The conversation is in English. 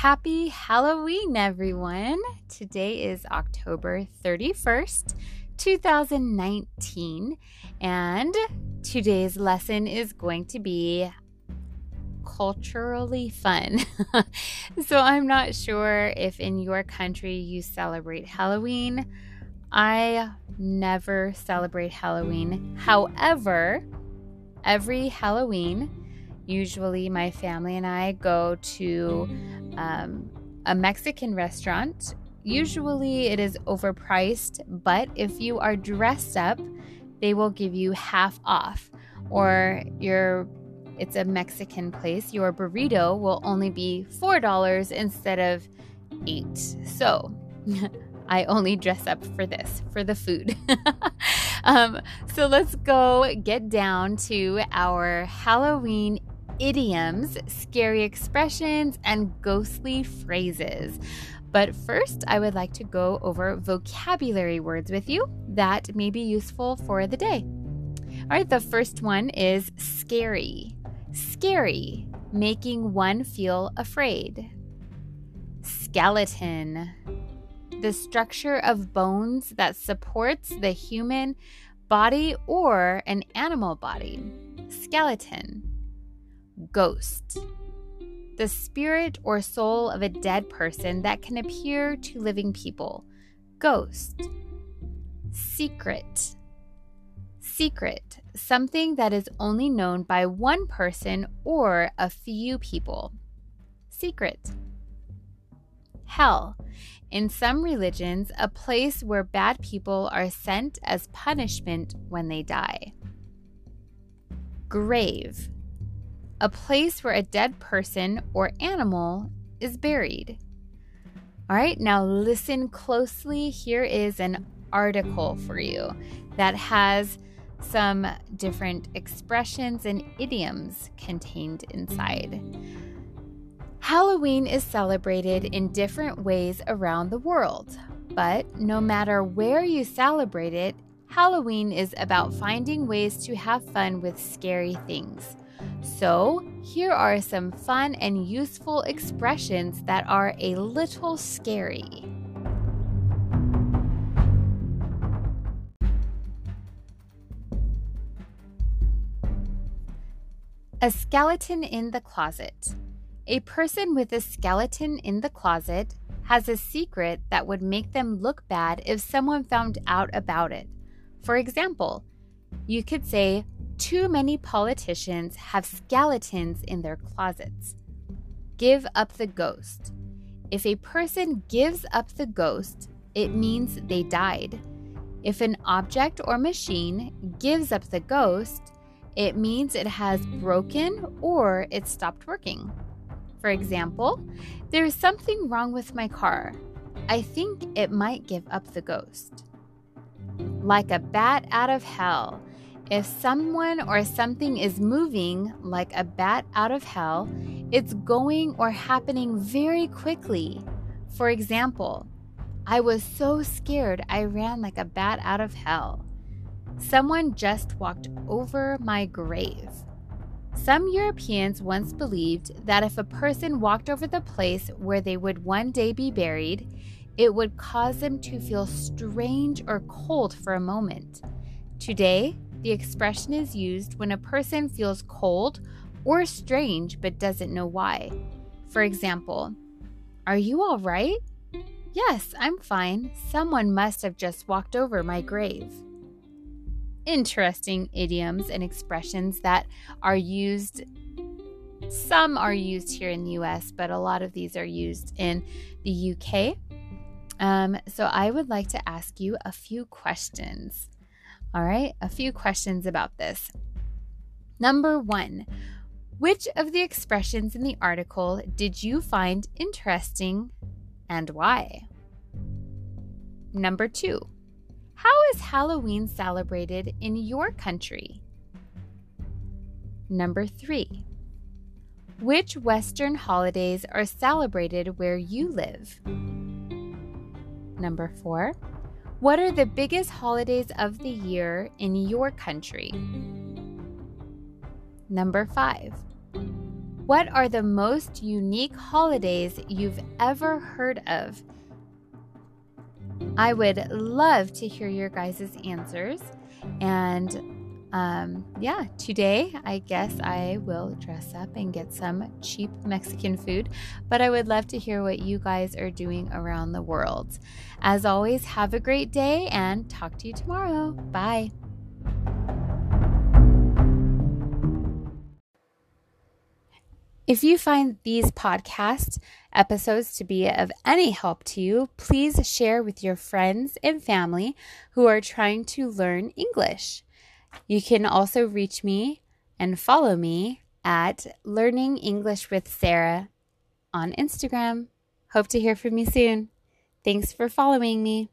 Happy Halloween, everyone! Today is October 31st, 2019, and today's lesson is going to be culturally fun. so, I'm not sure if in your country you celebrate Halloween. I never celebrate Halloween. However, every Halloween, usually my family and I go to um, a Mexican restaurant. Usually it is overpriced, but if you are dressed up, they will give you half off. Or your it's a Mexican place, your burrito will only be $4 instead of 8. So, I only dress up for this, for the food. um, so let's go get down to our Halloween idioms, scary expressions, and ghostly phrases. But first, I would like to go over vocabulary words with you that may be useful for the day. All right, the first one is scary. Scary, making one feel afraid. Skeleton, the structure of bones that supports the human body or an animal body. Skeleton. Ghost. The spirit or soul of a dead person that can appear to living people. Ghost. Secret. Secret. Something that is only known by one person or a few people. Secret. Hell. In some religions, a place where bad people are sent as punishment when they die. Grave a place where a dead person or animal is buried. All right, now listen closely. Here is an article for you that has some different expressions and idioms contained inside. Halloween is celebrated in different ways around the world, but no matter where you celebrate it, Halloween is about finding ways to have fun with scary things. So, here are some fun and useful expressions that are a little scary. A skeleton in the closet. A person with a skeleton in the closet has a secret that would make them look bad if someone found out about it. For example, you could say, too many politicians have skeletons in their closets. Give up the ghost. If a person gives up the ghost, it means they died. If an object or machine gives up the ghost, it means it has broken or it stopped working. For example, there is something wrong with my car. I think it might give up the ghost. Like a bat out of hell, if someone or something is moving like a bat out of hell, it's going or happening very quickly. For example, I was so scared I ran like a bat out of hell. Someone just walked over my grave. Some Europeans once believed that if a person walked over the place where they would one day be buried, it would cause them to feel strange or cold for a moment. Today, the expression is used when a person feels cold or strange but doesn't know why. For example, Are you all right? Yes, I'm fine. Someone must have just walked over my grave. Interesting idioms and expressions that are used. Some are used here in the US, but a lot of these are used in the UK. Um, so I would like to ask you a few questions. All right, a few questions about this. Number one, which of the expressions in the article did you find interesting and why? Number two, how is Halloween celebrated in your country? Number three, which Western holidays are celebrated where you live? Number four, what are the biggest holidays of the year in your country? Number five. What are the most unique holidays you've ever heard of? I would love to hear your guys' answers. And um, yeah, today I guess I will dress up and get some cheap Mexican food, but I would love to hear what you guys are doing around the world. As always, have a great day and talk to you tomorrow. Bye. If you find these podcast episodes to be of any help to you, please share with your friends and family who are trying to learn English. You can also reach me and follow me at Learning English with Sara on Instagram. Hope to hear from you soon. Thanks for following me.